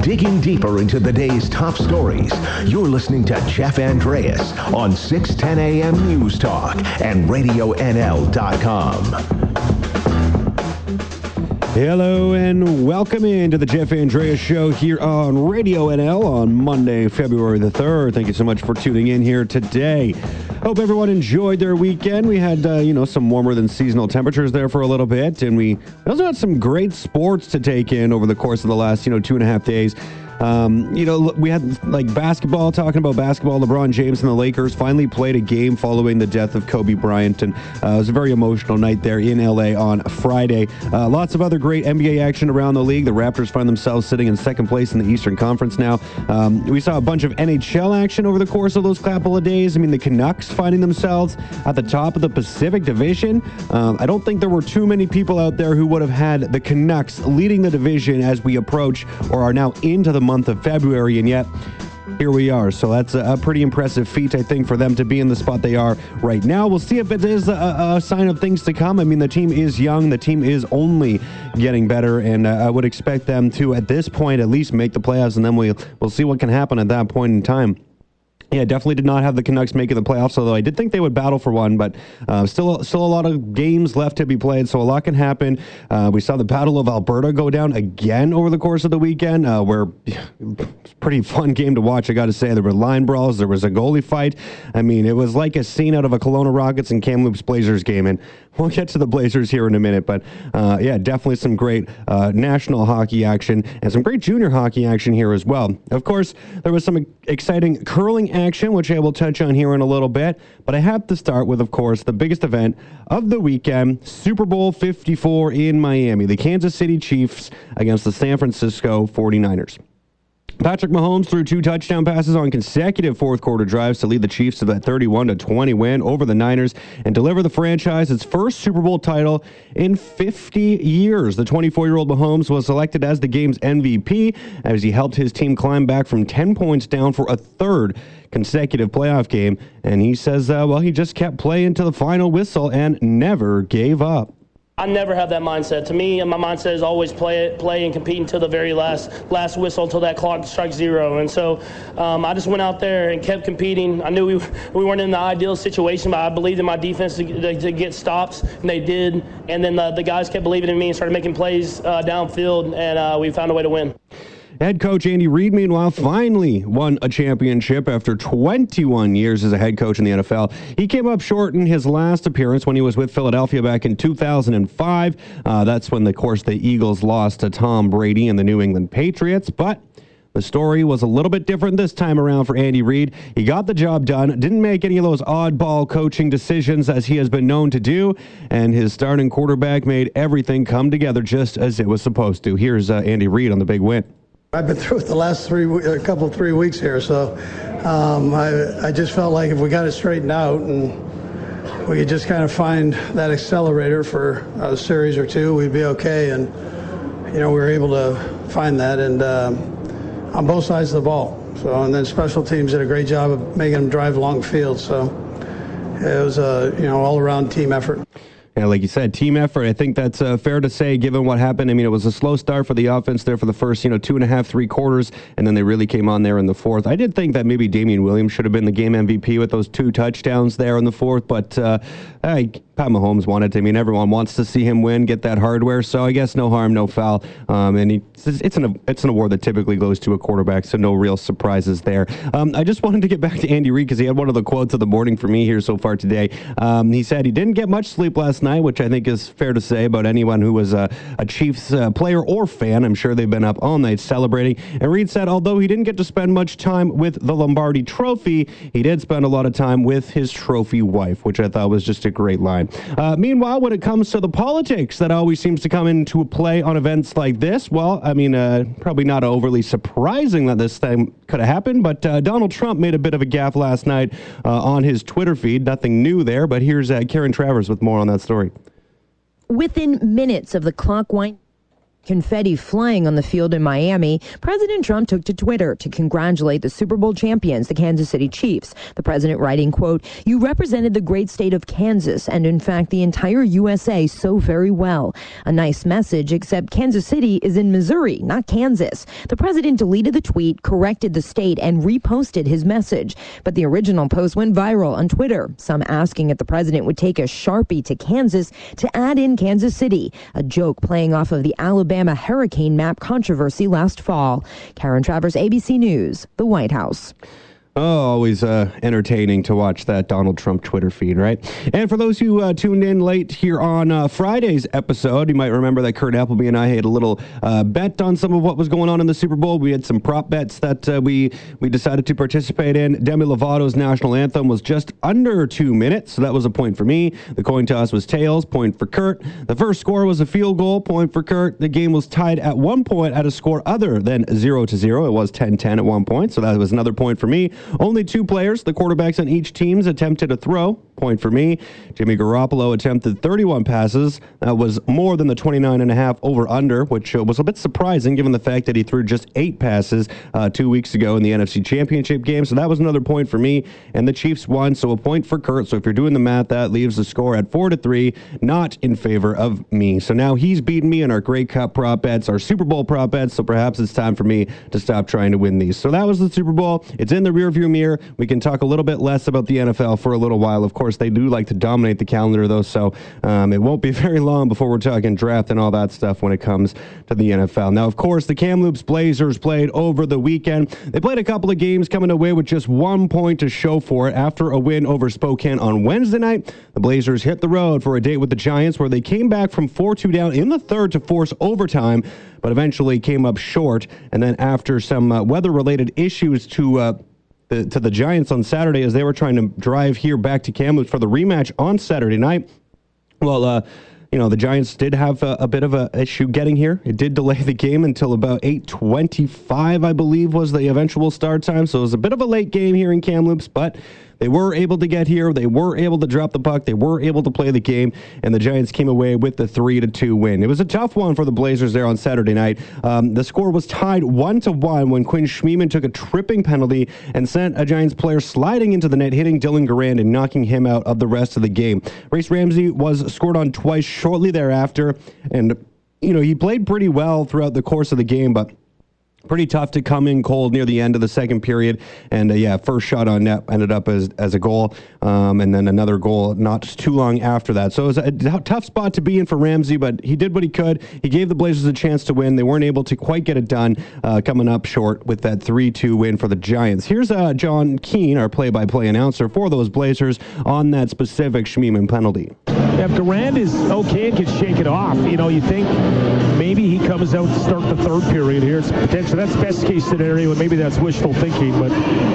Digging deeper into the day's top stories, you're listening to Jeff Andreas on 610 AM News Talk and RadioNL.com. Hello and welcome into the Jeff Andreas Show here on Radio NL on Monday, February the 3rd. Thank you so much for tuning in here today. Hope everyone enjoyed their weekend. We had, uh, you know, some warmer than seasonal temperatures there for a little bit, and we also had some great sports to take in over the course of the last, you know, two and a half days. Um, you know, we had like basketball, talking about basketball. LeBron James and the Lakers finally played a game following the death of Kobe Bryant, and uh, it was a very emotional night there in LA on Friday. Uh, lots of other great NBA action around the league. The Raptors find themselves sitting in second place in the Eastern Conference now. Um, we saw a bunch of NHL action over the course of those couple of days. I mean, the Canucks finding themselves at the top of the Pacific Division. Um, I don't think there were too many people out there who would have had the Canucks leading the division as we approach or are now into the month of February, and yet here we are. So that's a, pretty impressive feat, I think, for them to be in the spot they are right now. We'll see if it is a, a sign of things to come. I mean, the team is young, the team is only getting better, and uh, I would expect them to, at this point, at least make the playoffs, and then we'll, we'll see what can happen at that point in time. Yeah, definitely did not have the Canucks making the playoffs, although I did think they would battle for one, but uh, still still a lot of games left to be played, so a lot can happen. Uh, we saw the Battle of Alberta go down again over the course of the weekend, uh, where it's pretty fun game to watch, I got to say. There were line brawls, there was a goalie fight. I mean, it was like a scene out of a Kelowna Rockets and Kamloops Blazers game, and we'll get to the Blazers here in a minute, but uh, yeah, definitely some great uh, national hockey action and some great junior hockey action here as well. Of course, there was some exciting curling action, which I will touch on here in a little bit. But I have to start with, of course, the biggest event of the weekend Super Bowl 54 in Miami. The Kansas City Chiefs against the San Francisco 49ers. Patrick Mahomes threw two touchdown passes on consecutive fourth quarter drives to lead the Chiefs to that 31 20 win over the Niners and deliver the franchise its first Super Bowl title in 50 years. The 24 year old Mahomes was selected as the game's MVP as he helped his team climb back from 10 points down for a third consecutive playoff game. And he says, uh, well, he just kept playing to the final whistle and never gave up. I never have that mindset. To me, my mindset is always play play and compete until the very last last whistle, until that clock strikes zero. And so, um, I just went out there and kept competing. I knew we, we weren't in the ideal situation, but I believed in my defense to, to, to get stops, and they did. And then the, the, guys kept believing in me and started making plays uh, downfield, and uh, we found a way to win. Head coach Andy Reid, meanwhile, finally won a championship after 21 years as a head coach in the NFL. He came up short in his last appearance when he was with Philadelphia back in 2005. Uh, that's when, of course, the Eagles lost to Tom Brady and the New England Patriots. But the story was a little bit different this time around for Andy Reid. He got the job done, didn't make any of those oddball coaching decisions as he has been known to do, and his starting quarterback made everything come together just as it was supposed to. Here's uh, Andy Reid on the big win. I've been through it the last three, a couple three weeks here, so um, I, I just felt like if we got it straightened out and we could just kind of find that accelerator for a series or two, we'd be okay. And you know, we were able to find that, and um, on both sides of the ball. So, and then special teams did a great job of making them drive long field. So, it was a you know all around team effort. Yeah, like you said, team effort. I think that's uh, fair to say, given what happened. I mean, it was a slow start for the offense there for the first, you know, two and a half, three quarters, and then they really came on there in the fourth. I did think that maybe Damien Williams should have been the game MVP with those two touchdowns there in the fourth, but uh, I Pat Mahomes wanted to. I mean, everyone wants to see him win, get that hardware. So I guess no harm, no foul. Um, and he, it's an it's an award that typically goes to a quarterback, so no real surprises there. Um, I just wanted to get back to Andy Reid because he had one of the quotes of the morning for me here so far today. Um, he said he didn't get much sleep last night, which I think is fair to say about anyone who was a, a Chiefs uh, player or fan. I'm sure they've been up all night celebrating. And Reid said, although he didn't get to spend much time with the Lombardi Trophy, he did spend a lot of time with his trophy wife, which I thought was just a great line. Uh, meanwhile, when it comes to the politics that always seems to come into play on events like this, well, I mean, uh, probably not overly surprising that this thing could have happened, but uh, Donald Trump made a bit of a gaffe last night uh, on his Twitter feed. Nothing new there, but here's uh, Karen Travers with more on that story. Within minutes of the clock wind. Confetti flying on the field in Miami, President Trump took to Twitter to congratulate the Super Bowl champions, the Kansas City Chiefs. The president writing, quote, You represented the great state of Kansas and in fact the entire USA so very well. A nice message, except Kansas City is in Missouri, not Kansas. The president deleted the tweet, corrected the state, and reposted his message. But the original post went viral on Twitter, some asking if the president would take a Sharpie to Kansas to add in Kansas City, a joke playing off of the Alabama Alabama hurricane map controversy last fall. Karen Travers, ABC News, the White House. Oh, always uh, entertaining to watch that Donald Trump Twitter feed, right? And for those who uh, tuned in late here on uh, Friday's episode, you might remember that Kurt Appleby and I had a little uh, bet on some of what was going on in the Super Bowl. We had some prop bets that uh, we we decided to participate in. Demi Lovato's national anthem was just under two minutes, so that was a point for me. The coin toss was tails, point for Kurt. The first score was a field goal, point for Kurt. The game was tied at one point at a score other than zero to zero. It was 10-10 at one point, so that was another point for me. Only two players, the quarterbacks on each teams, attempted a throw. Point for me. Jimmy Garoppolo attempted 31 passes. That was more than the 29 and a half over under, which uh, was a bit surprising given the fact that he threw just eight passes uh, two weeks ago in the NFC Championship game. So that was another point for me. And the Chiefs won, so a point for Kurt. So if you're doing the math, that leaves the score at four to three, not in favor of me. So now he's beaten me in our Grey Cup prop bets, our Super Bowl prop bets. So perhaps it's time for me to stop trying to win these. So that was the Super Bowl. It's in the rearview mirror. We can talk a little bit less about the NFL for a little while. Of course, they do like to dominate the calendar, though, so um, it won't be very long before we're talking draft and all that stuff when it comes to the NFL. Now, of course, the Kamloops Blazers played over the weekend. They played a couple of games coming away with just one point to show for it after a win over Spokane on Wednesday night. The Blazers hit the road for a date with the Giants, where they came back from 4 2 down in the third to force overtime but eventually came up short. And then after some uh, weather related issues to uh, the, to the Giants on Saturday as they were trying to drive here back to Kamloops for the rematch on Saturday night. Well, uh, you know the Giants did have a, a, bit of a issue getting here. It did delay the game until about 8:25, I believe, was the eventual start time. So it was a bit of a late game here in Kamloops, but they were able to get here. They were able to drop the puck. They were able to play the game, and the Giants came away with the three to two win. It was a tough one for the Blazers there on Saturday night. Um, the score was tied one to one when Quinn Schmiemann took a tripping penalty and sent a Giants player sliding into the net, hitting Dylan Garand and knocking him out of the rest of the game. Rayce Ramsay was scored on twice shortly thereafter, and you know he played pretty well throughout the course of the game, but pretty tough to come in cold near the end of the second period. And uh, yeah, first shot on net ended up as, as a goal, um, and then another goal not too long after that. So it was a tough spot to be in for Ramsay, but he did what he could. He gave the Blazers a chance to win. They weren't able to quite get it done, uh, coming up short with that 3 2 win for the Giants. Here's uh, Jon Keen, our play by play announcer for those Blazers, on that specific Schmiemann penalty. If Garand is okay and can shake it off, you know, you think maybe he comes out to start the third period here. It's potentially that's best case scenario, and maybe that's wishful thinking. But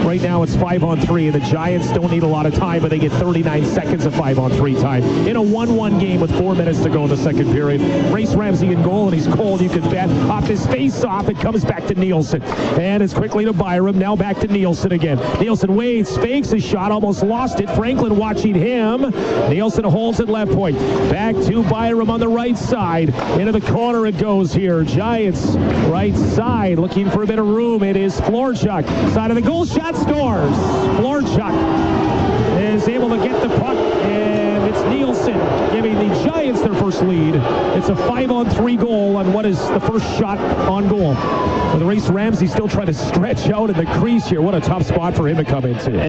right now it's five on three, and the Giants don't need a lot of time, but they get 39 seconds of five on three time in a 1-1 game with four minutes to go in the second period. Rayce Ramsay in goal, and he's cold. You can bet off his face off. It comes back to Nielsen, and it's quickly to Byram. Now back to Nielsen again. Nielsen waits, fakes a shot, almost lost it. Franklin watching him. Nielsen holds it left point. Back to Byram on the right side. Into the corner it goes here. Giants right side looking for a bit of room. It is Florchuk. Side of the goal shot scores. Florchuk is able to get the puck and it's Nielsen giving the Giants their first lead. It's a five on three goal on what is the first shot on goal. With Rayce Ramsay still trying to stretch out in the crease here. What a tough spot for him to come into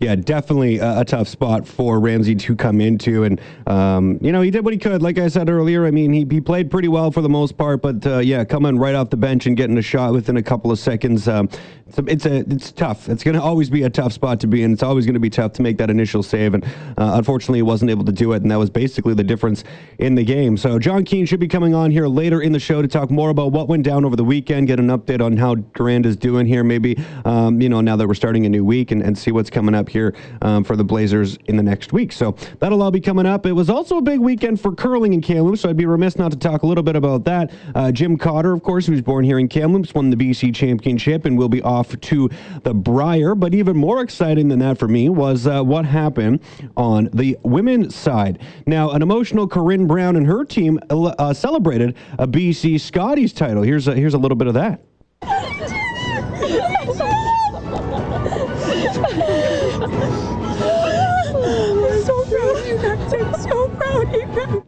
yeah, definitely a, a, tough spot for Ramsay to come into. And, um, you know, he did what he could. Like I said earlier, I mean, he, he played pretty well for the most part, but uh, yeah, coming right off the bench and getting a shot within a couple of seconds, um, it's, a, it's, a, it's tough. It's going to always be a tough spot to be in. It's always going to be tough to make that initial save. And uh, unfortunately, he wasn't able to do it. And that was basically the difference in the game. So Jon Keen should be coming on here later in the show to talk more about what went down over the weekend, get an update on how Garand is doing here, maybe, um, you know, now that we're starting a new week and, and see what's coming up here um, for the Blazers in the next week. So that'll all be coming up. It was also a big weekend for curling in Kamloops, so I'd be remiss not to talk a little bit about that. Uh, Jim Cotter, of course, who's born here in Kamloops, won the BC Championship and will be off to the Brier. But even more exciting than that for me was uh, what happened on the women's side. Now, an emotional Corryn Brown and her team uh, celebrated a BC Scotties title. Here's a, here's a little bit of that.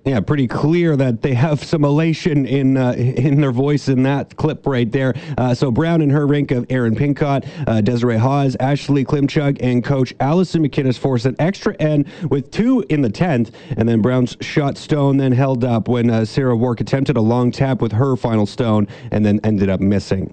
Yeah, pretty clear that they have some elation in uh, in their voice in that clip right there. Uh, so Brown and her rank of Erin Pincott, uh, Dezaray Hawes, Ashley Klymchuk, and coach Allison MacInnes forced an extra end with two in the 10th. And then Brown's shot stone then held up when uh, Sarah Wark attempted a long tap with her final stone and then ended up missing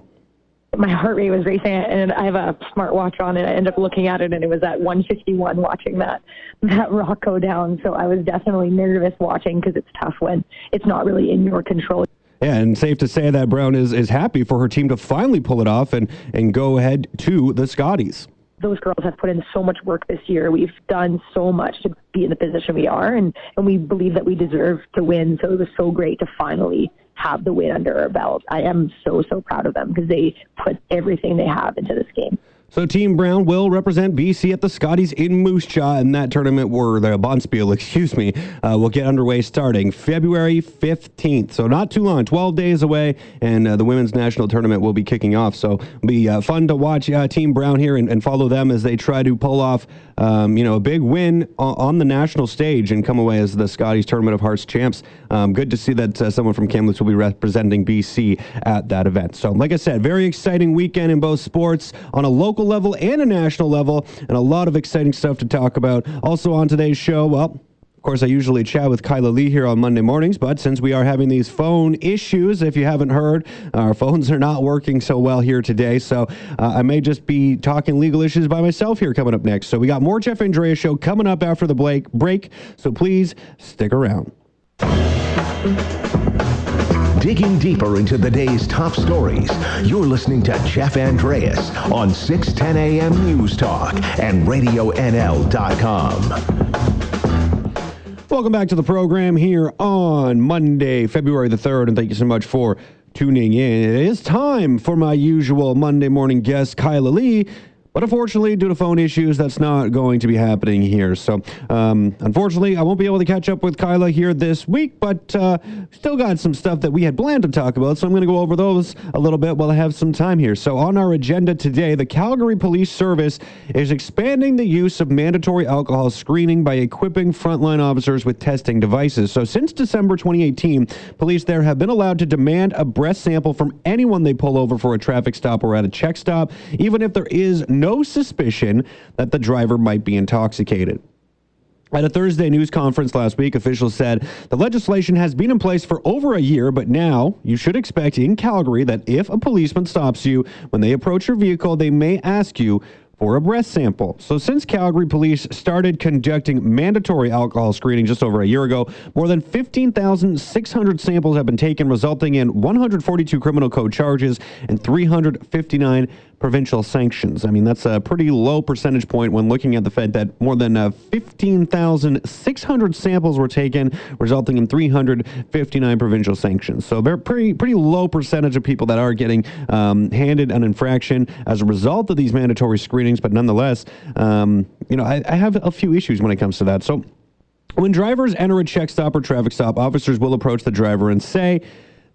my heart rate was racing and I have a smartwatch on and I ended up looking at it and it was at 151 watching that that rock go down so I was definitely nervous watching because it's tough when it's not really in your control. Yeah, and safe to say that Brown is, is happy for her team to finally pull it off and, and go ahead to the Scotties. Those girls have put in so much work this year. We've done so much to be in the position we are, and, and we believe that we deserve to win. So it was so great to finally have the win under our belt. I am so, so proud of them because they put everything they have into this game. So Team Brown will represent BC at the Scotties in Moose Jaw in that tournament where the Bonspiel, excuse me, uh, will get underway starting February 15th. So not too long, 12 days away, and uh, the women's national tournament will be kicking off. So be uh, fun to watch uh, Team Brown here and, and, follow them as they try to pull off, um, you know, a big win on, on, the national stage and come away as the Scotties Tournament of Hearts champs. Um, good to see that uh, someone from Kamloops will be representing BC at that event. So like I said, very exciting weekend in both sports on a local local level and a national level, and a lot of exciting stuff to talk about. Also on today's show, well, of course, I usually chat with Kyla Lee here on Monday mornings, but since we are having these phone issues, if you haven't heard, our phones are not working so well here today. So uh, I may just be talking legal issues by myself here coming up next. So we got more Jeff Andrea show coming up after the break. So please stick around digging deeper into the day's top stories. You're listening to Jeff Andreas on 610 AM News Talk and RadioNL.com. Welcome back to the program here on Monday, February the 3rd, and thank you so much for tuning in. It is time for my usual Monday morning guest, Kyla Lee but unfortunately, due to phone issues, that's not going to be happening here. So, um, unfortunately, I won't be able to catch up with Kyla here this week, but uh, still got some stuff that we had planned to talk about. So, I'm going to go over those a little bit while I have some time here. So, on our agenda today, the Calgary Police Service is expanding the use of mandatory alcohol screening by equipping frontline officers with testing devices. So, since December 2018, police there have been allowed to demand a breath sample from anyone they pull over for a traffic stop or at a check stop, even if there is no no suspicion that the driver might be intoxicated. At a Thursday news conference last week, officials said the legislation has been in place for over a year, but now you should expect in Calgary that if a policeman stops you when they approach your vehicle, they may ask you for a breath sample. So, since Calgary police started conducting mandatory alcohol screening just over a year ago, more than 15,600 samples have been taken, resulting in 142 criminal code charges and 359 provincial sanctions. I mean, that's a pretty low percentage point when looking at the fact that more than uh, 15,600 samples were taken, resulting in 359 provincial sanctions. So they're pretty pretty low percentage of people that are getting um, handed an infraction as a result of these mandatory screenings. But nonetheless, um, you know, I, I have a few issues when it comes to that. So. When drivers enter a check stop or traffic stop, officers will approach the driver and say,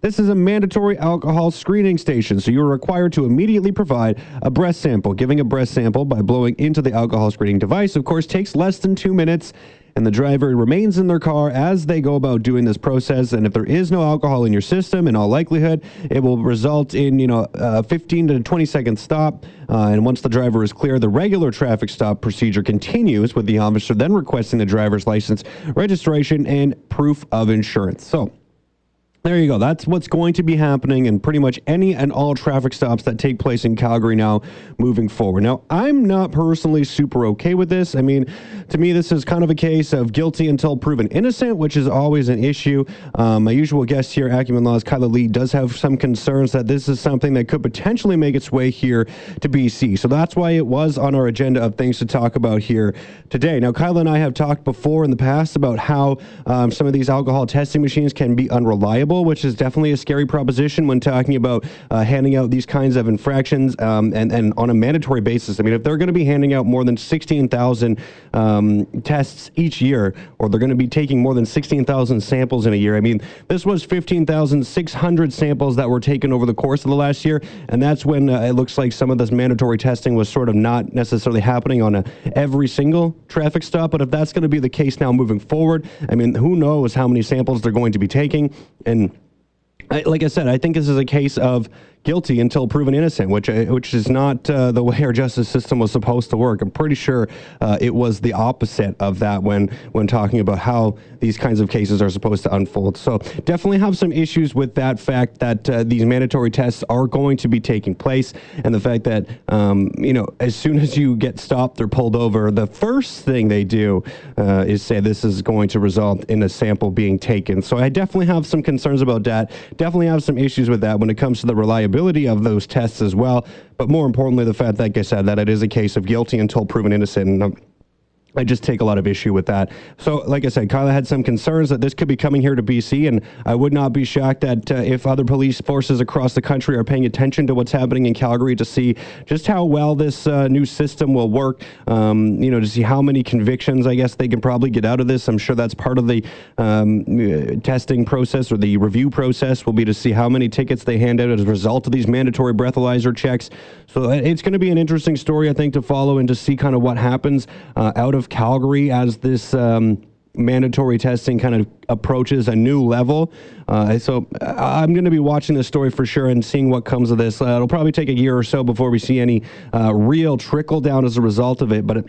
this is a mandatory alcohol screening station, so you're required to immediately provide a breath sample. Giving a breath sample by blowing into the alcohol screening device, of course, takes less than two minutes and the driver remains in their car as they go about doing this process. And if there is no alcohol in your system, in all likelihood, it will result in you know a 15 to 20 second stop. Uh, and once the driver is clear, the regular traffic stop procedure continues with the officer then requesting the driver's license, registration, and proof of insurance. So There you go. That's what's going to be happening in pretty much any and all traffic stops that take place in Calgary now moving forward. Now, I'm not personally super okay with this. I mean, to me, this is kind of a case of guilty until proven innocent, which is always an issue. Um, my usual guest here, Acumen Law's, Kyla Lee, does have some concerns that this is something that could potentially make its way here to BC. So that's why it was on our agenda of things to talk about here today. Now, Kyla and I have talked before in the past about how um, some of these alcohol testing machines can be unreliable which is definitely a scary proposition when talking about uh, handing out these kinds of infractions um, and, and on a mandatory basis. I mean, if they're going to be handing out more than 16,000 um, tests each year, or they're going to be taking more than 16,000 samples in a year, I mean, this was 15,600 samples that were taken over the course of the last year, and that's when uh, it looks like some of this mandatory testing was sort of not necessarily happening on a, every single traffic stop. But if that's going to be the case now moving forward, I mean, who knows how many samples they're going to be taking and I, like I said, I think this is a case of guilty until proven innocent, which uh, which is not uh, the way our justice system was supposed to work. I'm pretty sure uh, it was the opposite of that when when talking about how these kinds of cases are supposed to unfold. So definitely have some issues with that fact that uh, these mandatory tests are going to be taking place, and the fact that um, you know as soon as you get stopped or pulled over, the first thing they do uh, is say this is going to result in a sample being taken. So I definitely have some concerns about that. Definitely have some issues with that when it comes to the reliability reliability of those tests as well. But more importantly, the fact, like I said, that it is a case of guilty until proven innocent. Um, I just take a lot of issue with that. So, like I said, Kyla had some concerns that this could be coming here to BC, and I would not be shocked that uh, if other police forces across the country are paying attention to what's happening in Calgary to see just how well this uh, new system will work, um, you know, to see how many convictions I guess they can probably get out of this. I'm sure that's part of the um, testing process or the review process will be to see how many tickets they hand out as a result of these mandatory breathalyzer checks. So, uh, it's going to be an interesting story, I think, to follow and to see kind of what happens uh, out of of Calgary as this um, mandatory testing kind of approaches a new level. Uh, so I'm going to be watching this story for sure and seeing what comes of this. Uh, it'll probably take a year or so before we see any uh, real trickle down as a result of it, but. It,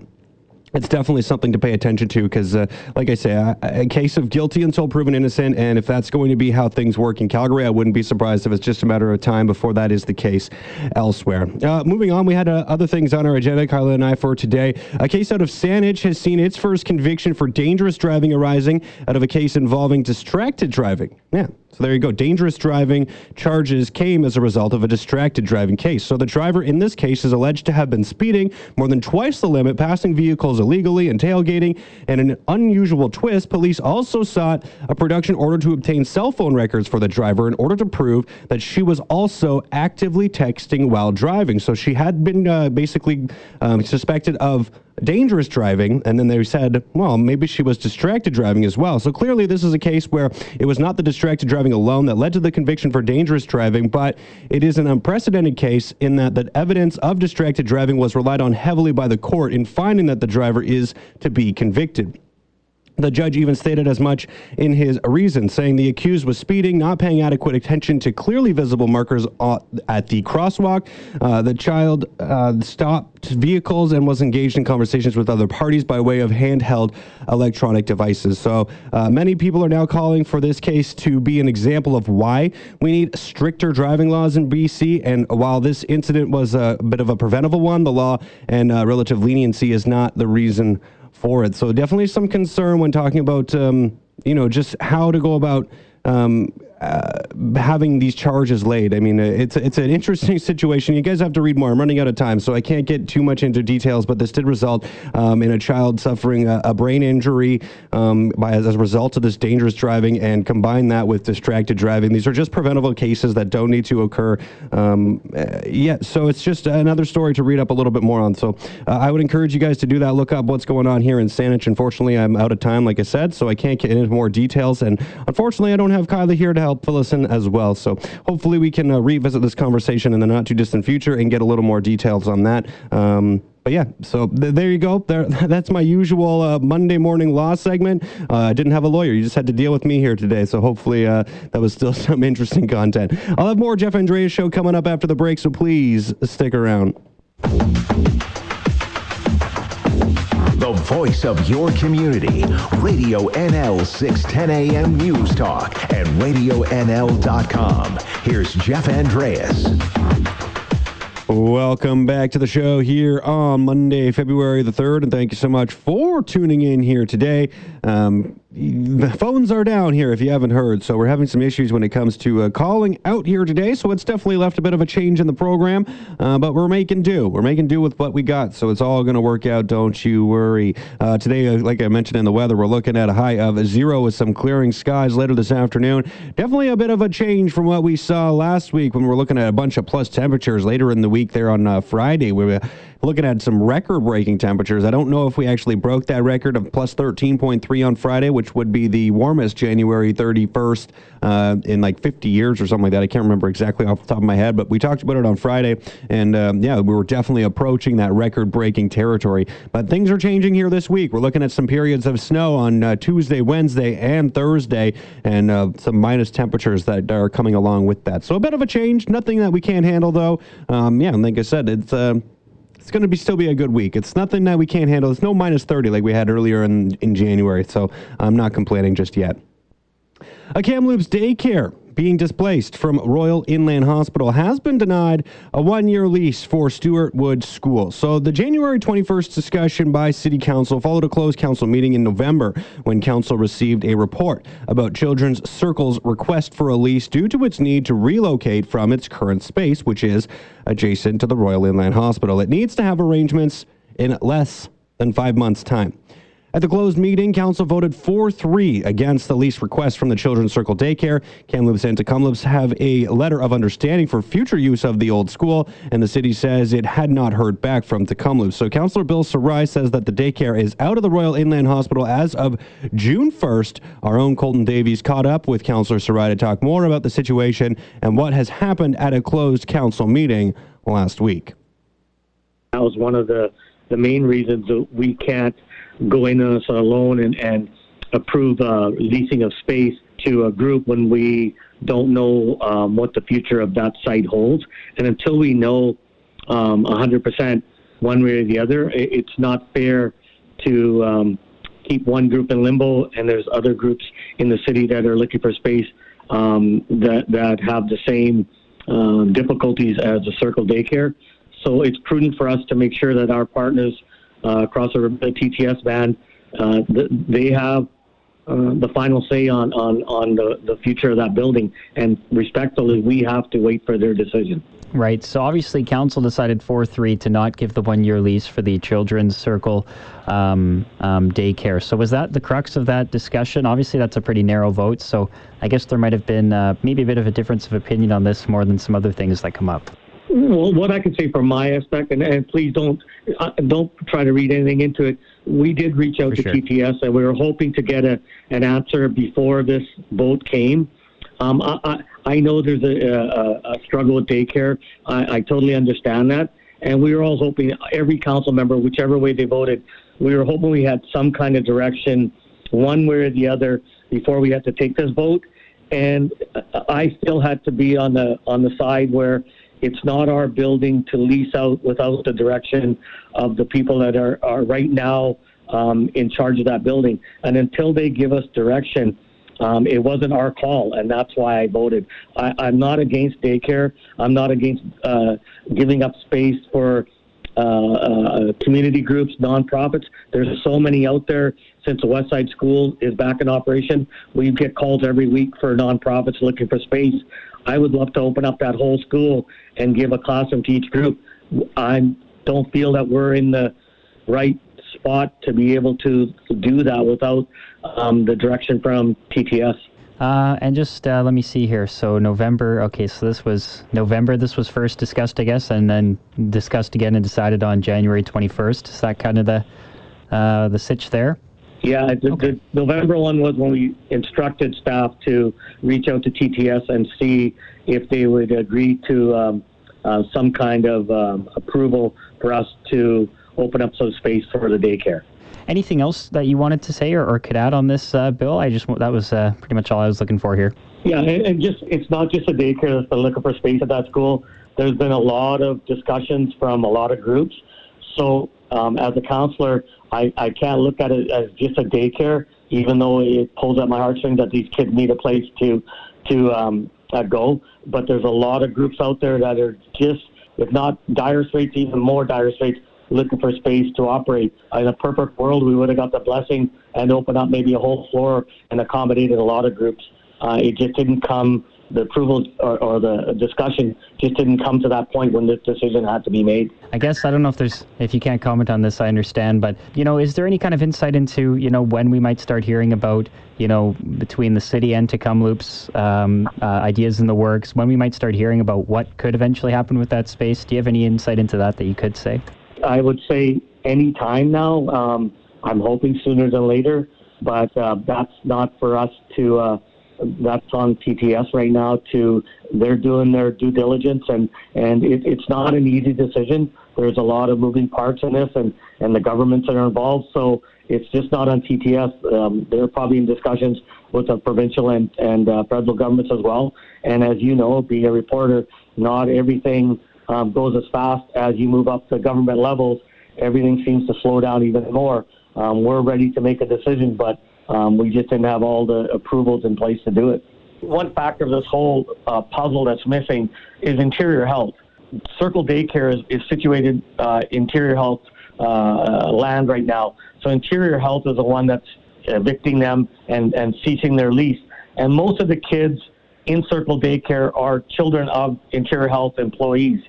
it's definitely something to pay attention to because, uh, like I say, a, case of guilty until proven innocent. And if that's going to be how things work in Calgary, I wouldn't be surprised if it's just a matter of time before that is the case elsewhere. Uh, moving on, we had uh, other things on our agenda, Carla and I, for today. A case out of Saanich has seen its first conviction for dangerous driving arising out of a case involving distracted driving. Yeah, so there you go. Dangerous driving charges came as a result of a distracted driving case. So the driver in this case is alleged to have been speeding more than twice the limit, passing vehicles illegally and tailgating. And an unusual twist, police also sought a production order to obtain cell phone records for the driver in order to prove that she was also actively texting while driving. So she had been uh, basically um, suspected of dangerous driving, and then they said, well, maybe she was distracted driving as well. So clearly, this is a case where it was not the distracted driving alone that led to the conviction for dangerous driving, but it is an unprecedented case in that the evidence of distracted driving was relied on heavily by the court in finding that the driver is to be convicted. The judge even stated as much in his reason, saying the accused was speeding, not paying adequate attention to clearly visible markers at the crosswalk. Uh, the child uh, stopped vehicles and was engaged in conversations with other parties by way of handheld electronic devices. So uh, many people are now calling for this case to be an example of why we need stricter driving laws in BC. And while this incident was a bit of a preventable one, the law and uh, relative leniency is not the reason for it. So definitely some concern when talking about um, you know just how to go about um, uh, having these charges laid. I mean, uh, it's it's an interesting situation. You guys have to read more. I'm running out of time, so I can't get too much into details. But this did result um, in a child suffering a, a brain injury um, by as a result of this dangerous driving, and combine that with distracted driving. These are just preventable cases that don't need to occur. Um, uh, yeah, so it's just another story to read up a little bit more on. So uh, I would encourage you guys to do that. Look up what's going on here in Saanich. Unfortunately, I'm out of time, like I said, so I can't get into more details. And unfortunately, I don't have Kyla here to help help us in as well. So hopefully we can uh, revisit this conversation in the not too distant future and get a little more details on that. Um, but yeah, so th- there you go. There, that's my usual uh, Monday morning law segment. Uh, I didn't have a lawyer; you just had to deal with me here today. So hopefully uh, that was still some interesting content. I'll have more Jeff Andreas show coming up after the break, so please stick around. Voice of your community. Radio NL 610 AM News Talk and RadioNL.com. Here's Jeff Andreas. Welcome back to the show here on Monday, February the 3rd, and thank you so much for tuning in here today. Um, the phones are down here if you haven't heard, so we're having some issues when it comes to uh, calling out here today. So it's definitely left a bit of a change in the program, uh, but we're making do. We're making do with what we got, so it's all going to work out. Don't you worry. Uh, today, uh, like I mentioned in the weather, we're looking at a high of zero with some clearing skies later this afternoon. Definitely a bit of a change from what we saw last week when we were looking at a bunch of plus temperatures later in the week there on uh, Friday. We were looking at some record-breaking temperatures. I don't know if we actually broke that record of plus 13.3 on Friday, which would be the warmest January 31st uh, in like 50 years or something like that. I can't remember exactly off the top of my head, but we talked about it on Friday, and um, yeah, we were definitely approaching that record-breaking territory. But things are changing here this week. We're looking at some periods of snow on uh, Tuesday, Wednesday, and Thursday, and uh, some minus temperatures that are coming along with that. So a bit of a change. Nothing that we can't handle, though. Um, yeah, and like I said, it's uh, it's going to be still be a good week. It's nothing that we can't handle. It's no minus 30 like we had earlier in, in January, so I'm not complaining just yet. A Kamloops daycare being displaced from Royal Inland Hospital has been denied a one year lease for Stuart Wood School. So, the January 21st discussion by City Council followed a closed council meeting in November when Council received a report about Children's Circle's request for a lease due to its need to relocate from its current space, which is adjacent to the Royal Inland Hospital. It needs to have arrangements in less than five months' time. At the closed meeting, council voted 4-3 against the lease request from the Children's Circle Daycare. Kamloops and Tk'emlúps have a letter of understanding for future use of the old school, and the city says it had not heard back from Tk'emlúps. So Councillor Bill Sarai says that the daycare is out of the Royal Inland Hospital as of June 1st. Our own Colton Davies caught up with Councillor Sarai to talk more about the situation and what has happened at a closed council meeting last week. That was one of the, the main reasons that we can't – go in on us alone and, and approve uh, leasing of space to a group when we don't know um, what the future of that site holds. And until we know um, 100% one way or the other, it's not fair to um, keep one group in limbo and there's other groups in the city that are looking for space um, that, that have the same uh, difficulties as the Circle Daycare. So it's prudent for us to make sure that our partners – uh, across the TTS band. Uh, they have uh, the final say on, on, on the, the future of that building. And respectfully, we have to wait for their decision. Right. So obviously, council decided 4 3 to not give the one year lease for the Children's Circle um, um, daycare. So was that the crux of that discussion? Obviously, that's a pretty narrow vote. So I guess there might have been uh, maybe a bit of a difference of opinion on this more than some other things that come up. Well, what I can say from my aspect, and, and please don't uh, don't try to read anything into it. We did reach out For to sure. TTS, and we were hoping to get a an answer before this vote came. Um, I, I, I know there's a, a, a struggle with daycare. I, I totally understand that, and we were all hoping every council member, whichever way they voted, we were hoping we had some kind of direction, one way or the other, before we had to take this vote. And I still had to be on the on the side where it's not our building to lease out without the direction of the people that are, are right now um, in charge of that building. And until they give us direction, um, it wasn't our call, and that's why I voted. I, am not against daycare. I'm not against uh, giving up space for uh, uh, community groups, nonprofits. There's so many out there. Since the West Side School is back in operation, we get calls every week for nonprofits looking for space. I would love to open up that whole school and give a classroom to each group. I don't feel that we're in the right spot to be able to do that without um, the direction from TTS. Uh, and just uh, let me see here. So November. Okay, so this was November. This was first discussed, I guess, and then discussed again and decided on January 21st. Is that kind of the uh, the sitch there? Yeah, the, okay. the, November one was when we instructed staff to reach out to TTS and see if they would agree to um, uh, some kind of um, approval for us to open up some space for the daycare. Anything else that you wanted to say or, or could add on this uh, bill? I just that was uh, pretty much all I was looking for here. Yeah, and, and just it's not just a daycare that's been looking for space at that school. There's been a lot of discussions from a lot of groups. So um, as a counselor, I, I can't look at it as just a daycare, even though it pulls at my heartstrings that these kids need a place to to um, uh, go. But there's a lot of groups out there that are just, if not dire straits, even more dire straits, looking for space to operate. In a perfect world, we would have got the blessing and opened up maybe a whole floor and accommodated a lot of groups. Uh, it just didn't come the approval or, or, the discussion just didn't come to that point when this decision had to be made. I guess I don't know if there's if you can't comment on this, I understand, but you know, is there any kind of insight into you know when we might start hearing about you know between the city and Tk'emlúps um, uh, ideas in the works, when we might start hearing about what could eventually happen with that space? Do you have any insight into that that you could say? I would say any time now. Um, I'm hoping sooner than later, but uh, that's not for us to. Uh, that's on TTS right now to they're doing their due diligence and and it, it's not an easy decision. There's a lot of moving parts in this and and the governments that are involved. So it's just not on TTS. Um, they're probably in discussions with the provincial and and uh, federal governments as well. And as you know, being a reporter, not everything um, goes as fast as you move up the government levels. Everything seems to slow down even more. Um, we're ready to make a decision, but um, we just didn't have all the approvals in place to do it. One factor of this whole uh, puzzle that's missing is interior health. Circle Daycare is, is situated uh, interior health uh, land right now. So interior health is the one that's evicting them and, and ceasing their lease. And most of the kids in Circle Daycare are children of interior health employees.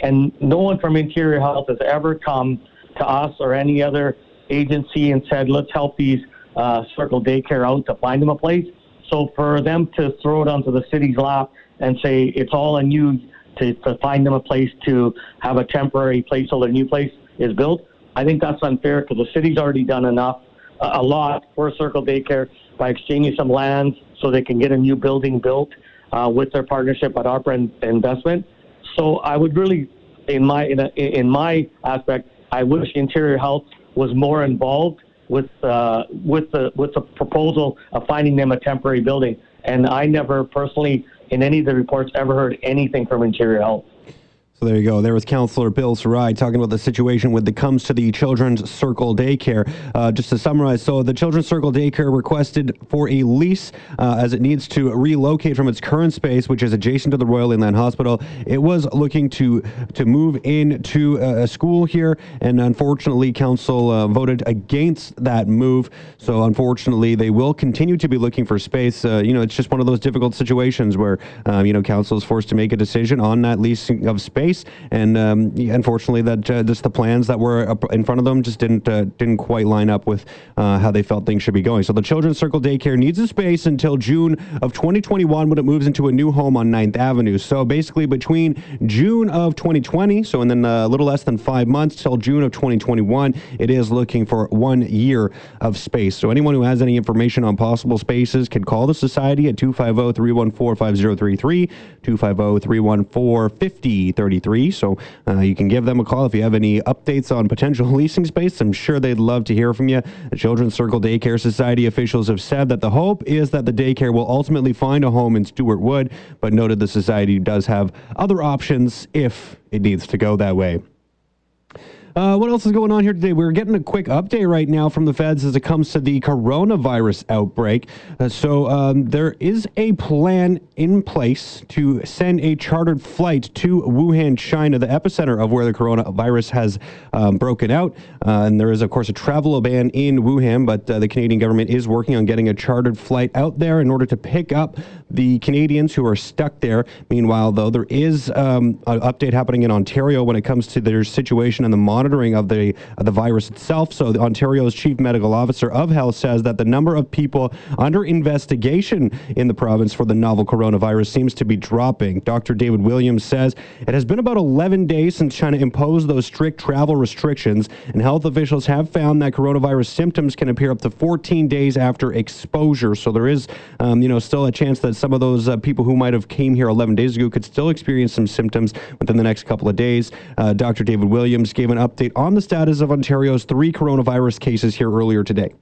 And no one from interior health has ever come to us or any other agency and said, let's help these uh, Circle Daycare out to find them a place. So for them to throw it onto the city's lap and say it's all on you to, to find them a place to have a temporary place till their new place is built, I think that's unfair because the city's already done enough, a lot for Circle Daycare by exchanging some lands so they can get a new building built uh, with their partnership at ARPA Investment. So I would really, in my in, a, in my aspect, I wish Interior Health was more involved with uh, with the with the proposal of finding them a temporary building. And I never personally, in any of the reports, ever heard anything from Interior Health. So there you go. There was Councillor Bill Sarai talking about the situation when it comes to the Children's Circle Daycare. Uh, just to summarize, so the Children's Circle Daycare requested for a lease uh, as it needs to relocate from its current space, which is adjacent to the Royal Inland Hospital. It was looking to to move into a school here, and unfortunately, council uh, voted against that move. So unfortunately, they will continue to be looking for space. Uh, you know, it's just one of those difficult situations where um, you know council is forced to make a decision on that leasing of space And um, unfortunately, that uh, just the plans that were in front of them just didn't uh, didn't quite line up with uh, how they felt things should be going. So the Children's Circle Daycare needs a space until June of 2021 when it moves into a new home on 9th Avenue. So basically, between June of 2020, so in then a little less than five months till June of 2021, it is looking for one year of space. So anyone who has any information on possible spaces can call the society at 250 314 5033, 250 314 5033. So uh, you can give them a call if you have any updates on potential leasing space. I'm sure they'd love to hear from you. The Children's Circle Daycare Society officials have said that the hope is that the daycare will ultimately find a home in Stuart Wood, but noted the society does have other options if it needs to go that way. Uh, what else is going on here today? We're getting a quick update right now from the feds as it comes to the coronavirus outbreak. Uh, so um, there is a plan in place to send a chartered flight to Wuhan, China, the epicenter of where the coronavirus has um, broken out. Uh, and there is, of course, a travel ban in Wuhan, but uh, the Canadian government is working on getting a chartered flight out there in order to pick up the Canadians who are stuck there. Meanwhile, though, there is um, an update happening in Ontario when it comes to their situation and the monitoring monitoring of the of the virus itself. So, Ontario's chief medical officer of health says that the number of people under investigation in the province for the novel coronavirus seems to be dropping. Dr. David Williams says it has been about 11 days since China imposed those strict travel restrictions, and health officials have found that coronavirus symptoms can appear up to 14 days after exposure. So there is, um, you know, still a chance that some of those uh, people who might have came here 11 days ago could still experience some symptoms within the next couple of days. Uh, Dr. David Williams gave an update update on the status of Ontario's three coronavirus cases here earlier today.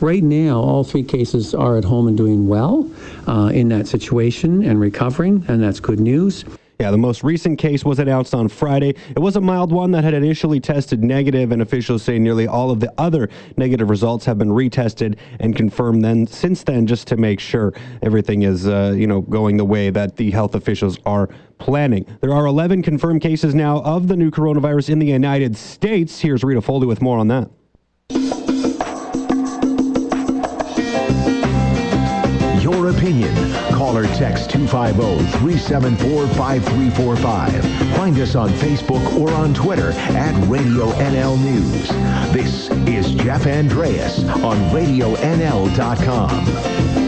Right now, all three cases are at home and doing well uh, in that situation and recovering, and that's good news. Yeah, the most recent case was announced on Friday. It was a mild one that had initially tested negative, and officials say nearly all of the other negative results have been retested and confirmed then since then, just to make sure everything is, uh, you know, going the way that the health officials are planning. There are 11 confirmed cases now of the new coronavirus in the United States. Here's Rita Foley with more on that. Your opinion. Call or text 250-374-5345. Find us on Facebook or on Twitter at Radio NL News. This is Jeff Andreas on RadioNL.com.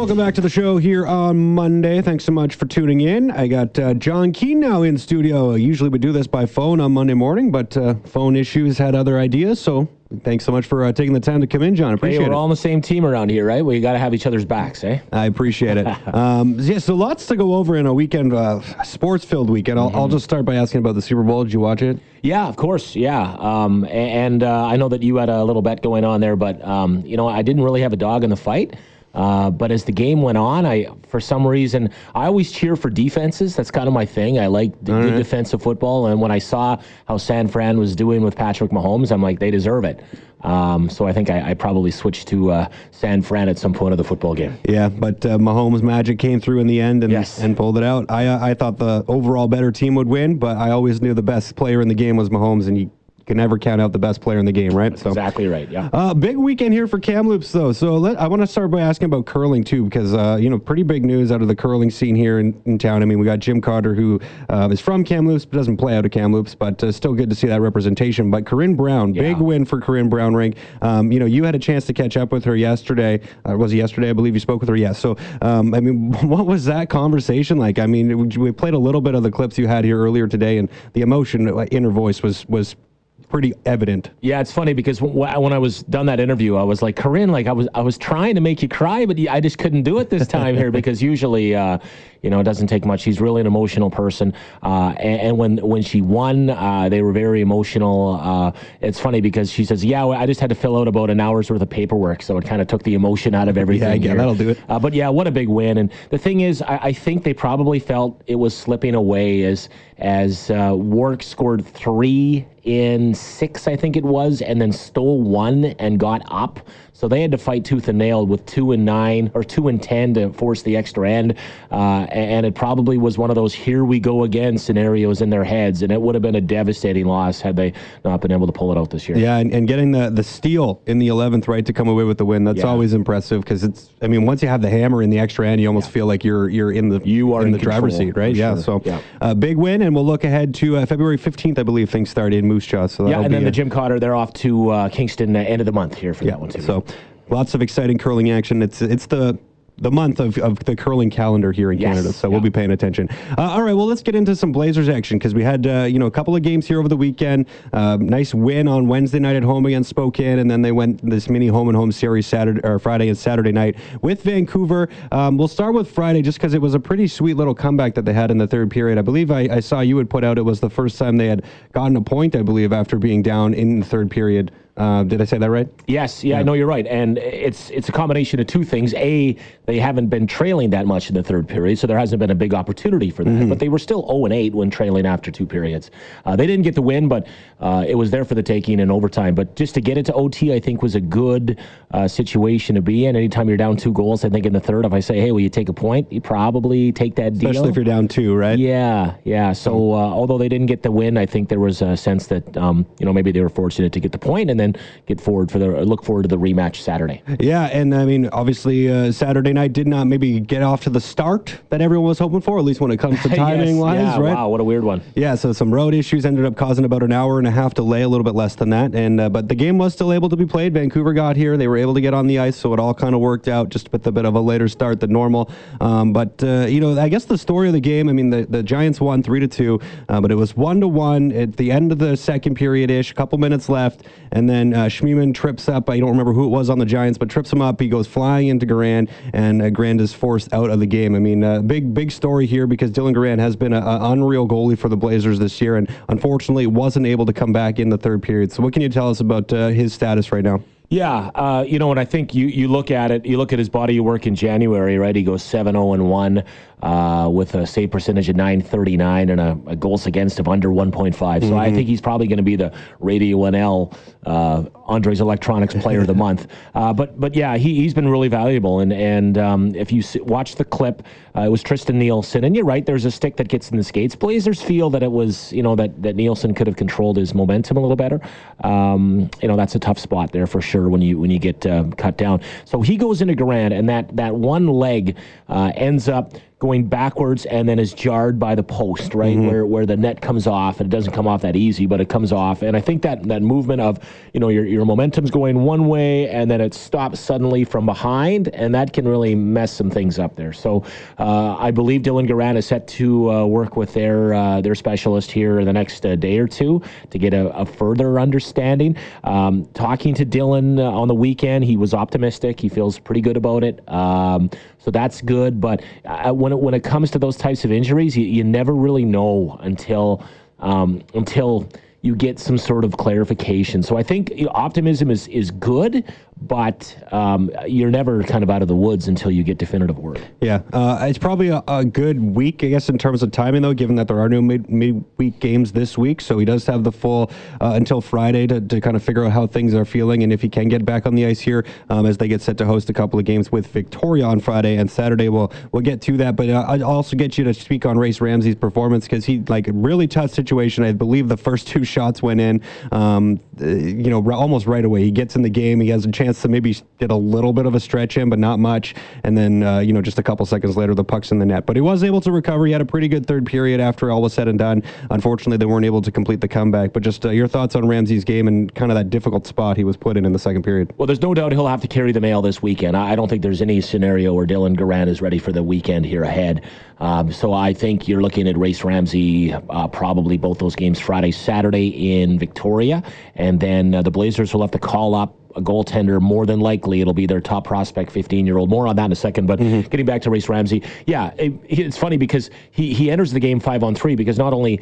Welcome back to the show here on Monday. Thanks so much for tuning in. I got uh, Jon Keen now in studio. Usually we do this by phone on Monday morning, but uh, phone issues had other ideas, so Thanks so much for uh, taking the time to come in, John. Appreciate hey, we're it. all on the same team around here, right? We got to have each other's backs, eh? I appreciate it. um, yeah, so lots to go over in a weekend, uh, sports-filled weekend. I'll, mm-hmm. I'll, just start by asking about the Super Bowl. Did you watch it? Yeah, of course. Yeah, um, and uh, I know that you had a little bet going on there, but um, you know, I didn't really have a dog in the fight. Uh, but as the game went on, I for some reason I always cheer for defenses. That's kind of my thing. I like the good defensive football. And when I saw how San Fran was doing with Patrick Mahomes, I'm like, they deserve it. Um, so I think I, I probably switched to uh, San Fran at some point of the football game. Yeah, but uh, Mahomes' magic came through in the end and, yes. and pulled it out. I uh, I thought the overall better team would win, but I always knew the best player in the game was Mahomes, and you can never count out the best player in the game, right? So exactly right. Yeah. Uh, big weekend here for Kamloops, though. So let, I want to start by asking about curling too, because uh, you know, pretty big news out of the curling scene here in, in town. I mean, we got Jim Cotter, who uh, is from Kamloops, but doesn't play out of Kamloops, but uh, still good to see that representation. But Corryn Brown, yeah. big win for Corryn Brown rink. Um, you know, you had a chance to catch up with her yesterday. Uh, was it yesterday? I believe you spoke with her. Yes. So, um, I mean, what was that conversation like? I mean, we played a little bit of the clips you had here earlier today, and the emotion in her voice was was pretty evident. Yeah, it's funny because when I was done that interview, I was like, Corryn, like I was I was trying to make you cry, but I just couldn't do it this time here because usually, uh, you know, it doesn't take much. She's really an emotional person, uh, and, and, when when she won, uh, they were very emotional. Uh, it's funny because she says, "Yeah, I just had to fill out about an hour's worth of paperwork, so it kind of took the emotion out of everything." Yeah, yeah, that'll do it. Uh, but yeah, what a big win! And the thing is, I, I think they probably felt it was slipping away as as uh, Warwick scored three in six, I think it was, and then stole one and got up. So they had to fight tooth and nail with two and nine or two and ten to force the extra end. Uh, and it probably was one of those here we go again scenarios in their heads. And it would have been a devastating loss had they not been able to pull it out this year. Yeah, and, and getting the, the steal in the 11th, right, to come away with the win, that's yeah. always impressive because it's, I mean, once you have the hammer in the extra end, you almost yeah. feel like you're you're in the you are in, the driver's seat, right? Yeah, sure. so yeah. Uh, big win, and we'll look ahead to uh, February 15th, I believe things start in Moose Jaw. So yeah, and then the Jim Cotter, they're off to uh, Kingston uh, end of the month here for yeah, that one too. So lots of exciting curling action. It's it's the the month of, of the curling calendar here in yes, Canada, so yeah. we'll be paying attention. Uh, all right, well, let's get into some Blazers action because we had uh, you know a couple of games here over the weekend. Uh, nice win on Wednesday night at home against Spokane, and then they went this mini home and home series Saturday or Friday and Saturday night with Vancouver. Um, we'll start with Friday just because it was a pretty sweet little comeback that they had in the third period. I believe I, I saw you had put out it was the first time they had gotten a point, I believe, after being down in the third period. Uh, did I say that right? Yes. Yeah, yeah. No, you're right. And it's it's a combination of two things. A, they haven't been trailing that much in the third period, so there hasn't been a big opportunity for that. Mm-hmm. But they were still 0 and 8 when trailing after two periods. Uh, they didn't get the win, but uh, it was there for the taking in overtime. But just to get it to OT, I think was a good uh, situation to be in. Anytime you're down two goals, I think in the third, if I say, "Hey, will you take a point?" You probably take that Especially deal. Especially if you're down two, right? Yeah, yeah. So uh, although they didn't get the win, I think there was a sense that um, you know maybe they were fortunate to get the point and then get forward for the look forward to the rematch Saturday. Yeah, and I mean, obviously, uh, Saturday night did not maybe get off to the start that everyone was hoping for, at least when it comes to timing yes, wise, yeah, right? Wow, what a weird one. Yeah, so some road issues ended up causing about an hour and a half delay, a little bit less than that, and uh, but the game was still able to be played. Vancouver got here, they were able to get on the ice, so it all kind of worked out, just with a bit of a later start than normal. Um, but uh, you know, I guess the story of the game, I mean, the, the Giants won three to two, uh, but it was one to one at the end of the second period ish, a couple minutes left, and then uh, Schmiemann trips up. I don't remember who it was on the Giants, but trips him up. He goes flying into Garand, and uh, Garand is forced out of the game. I mean, uh, big, big story here because Dylan Garand has been an unreal goalie for the Blazers this year, and unfortunately wasn't able to come back in the third period. So, what can you tell us about uh, his status right now? Yeah, uh, you know, and I think you, you look at it, you look at his body of work in January, right? He goes 7 0 and 1. Uh, with a save percentage of 939 and a, a goals against of under 1.5. So I Mhm. think he's probably going to be the Radio NL uh, Andres Electronics Player of the Month. Uh, but but yeah, he he's been really valuable. And and um, if you s- watch the clip, uh, it was Tristan Nielsen. And you're right, there's a stick that gets in the skates. Blazers feel that it was you know that that Nielsen could have controlled his momentum a little better. Um, you know that's a tough spot there for sure when you when you get uh, cut down. So he goes into Garand, and that that one leg uh, ends up going backwards and then is jarred by the post, right? Mhm. Where where the net comes off and it doesn't come off that easy, but it comes off. And I think that that movement of, you know, your your momentum's going one way and then it stops suddenly from behind, and that can really mess some things up there. So uh, I believe Dylan Garand is set to uh, work with their uh, their specialist here in the next uh, day or two to get a, a further understanding. Um, talking to Dylan uh, on the weekend, he was optimistic. He feels pretty good about it. Um, so that's good. But uh, when it, when it comes to those types of injuries, you, you never really know until um, until you get some sort of clarification. So I think you know, optimism is is good, but um, you're never kind of out of the woods until you get definitive word. Yeah, uh, it's probably a, a good week, I guess, in terms of timing, though, given that there are no mid midweek games this week. So he does have the full uh, until Friday to, to kind of figure out how things are feeling and if he can get back on the ice here um, as they get set to host a couple of games with Victoria on Friday and Saturday. We'll we'll get to that, but uh, I'll also get you to speak on Rayce Ramsay's performance because he like really tough situation. I believe the first two shots went in, um, uh, you know, almost right away. He gets in the game. He has a chance to maybe get a little bit of a stretch in, but not much. And then, uh, you know, just a couple seconds later, the puck's in the net. But he was able to recover. He had a pretty good third period after all was said and done. Unfortunately, they weren't able to complete the comeback. But just uh, your thoughts on Ramsay's game and kind of that difficult spot he was put in in the second period. Well, there's no doubt he'll have to carry the mail this weekend. I don't think there's any scenario where Dylan Garand is ready for the weekend here ahead. Um, so I think you're looking at Rayce Ramsay uh, probably both those games Friday, Saturday in Victoria, and then uh, the Blazers will have to call up a goaltender. More than likely, it'll be their top prospect, 15 year old. More on that in a second. But getting back to Rayce Ramsay, yeah, it, it's funny because he he enters the game five on three because not only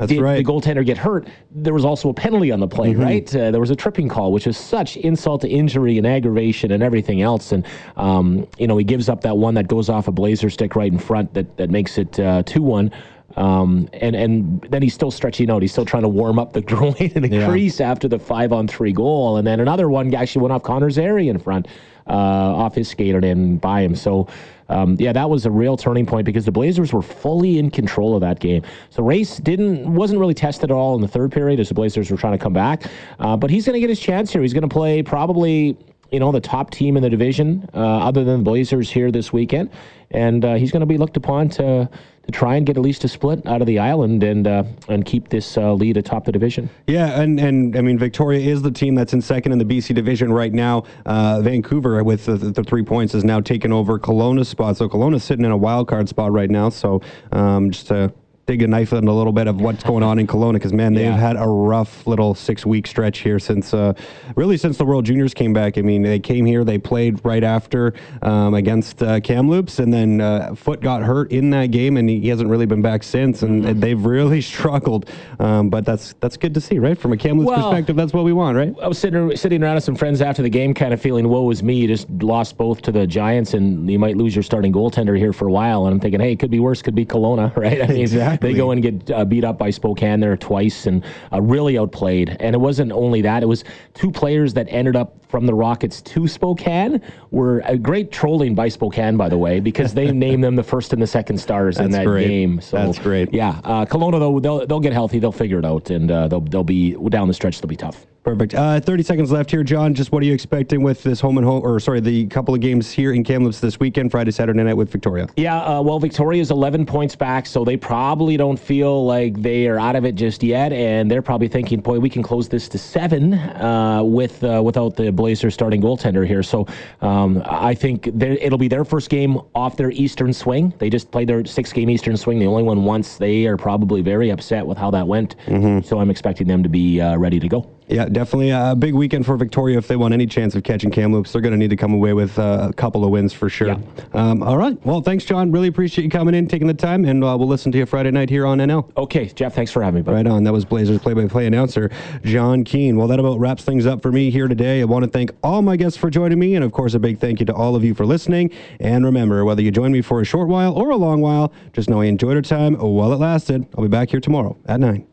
did the goaltender get hurt, there was also a penalty on the play, Mhm. right? Uh, there was a tripping call, which is such insult to injury and aggravation and everything else. And um, you know, he gives up that one that goes off a Blazer stick right in front that that makes it uh, two one. Um, and and then he's still stretching out. He's still trying to warm up the groin in the Yeah. crease after the five on three goal. And then another one actually went off Connor Zary in front, uh, off his skater and in by him. So. Um, yeah, that was a real turning point because the Blazers were fully in control of that game. So Rayce didn't wasn't really tested at all in the third period as the Blazers were trying to come back. Uh, but he's going to get his chance here. He's going to play probably you know the top team in the division, uh, other than the Blazers here this weekend, and uh, he's going to be looked upon to to try and get at least a split out of the island and uh, and keep this uh, lead atop the division. Yeah, and, and I mean, Victoria is the team that's in second in the BC division right now. Uh, Vancouver, with the, the three points, has now taken over Kelowna's spot. So Kelowna's sitting in a wild card spot right now. So um, just to dig a knife in a little bit of what's going on in Kelowna, because man, they've Yeah. had a rough little six week stretch here since uh, really since the World Juniors came back. I mean, they came here, they played right after um, against uh, Kamloops, and then uh, Foote got hurt in that game, and he, hasn't really been back since. And, and they've really struggled. Um, but that's that's good to see, right? From a Kamloops Well- perspective, that's what we want, right? I was sitting sitting around with some friends after the game, kind of feeling, "Woe is me! You just lost both to the Giants, and you might lose your starting goaltender here for a while." And I'm thinking, "Hey, it could be worse. Could be Kelowna, right?" I mean, Exactly. They go and get uh, beat up by Spokane there twice, and uh, really outplayed. And it wasn't only that; it was two players that ended up from the Rockets to Spokane were a great trolling by Spokane, by the way, because they named them the first and the second stars in that great. game. So That's great. Yeah, uh, Kelowna though they'll they'll get healthy, they'll figure it out, and uh, they'll they'll be down the stretch. They'll be tough. Perfect. Uh, 30 seconds left here, Jon. Just what are you expecting with this home and home, or sorry, the couple of games here in Kamloops this weekend, Friday, Saturday night with Victoria? Yeah, uh, well, Victoria's 11 points back, so they probably don't feel like they are out of it just yet, and they're probably thinking, boy, we can close this to seven uh, with uh, without the Blazers starting goaltender here. So um, I think it'll be their first game off their Eastern swing. They just played their six-game Eastern swing, the only one once. They are probably very upset with how that went, so I'm expecting them to be uh, ready to go. Yeah, definitely a big weekend for Victoria if they want any chance of catching Kamloops. They're going to need to come away with uh, a couple of wins for sure. Yeah. Um, all right. Well, thanks, Jon. Really appreciate you coming in, taking the time, and uh, we'll listen to you Friday night here on NL. Okay, Jeff, thanks for having me. Buddy. Right on. That was Blazers play-by-play announcer Jon Keen. Well, that about wraps things up for me here today. I want to thank all my guests for joining me, and of course, a big thank you to all of you for listening. And remember, whether you join me for a short while or a long while, just know I enjoyed our time while it lasted. I'll be back here tomorrow at nine.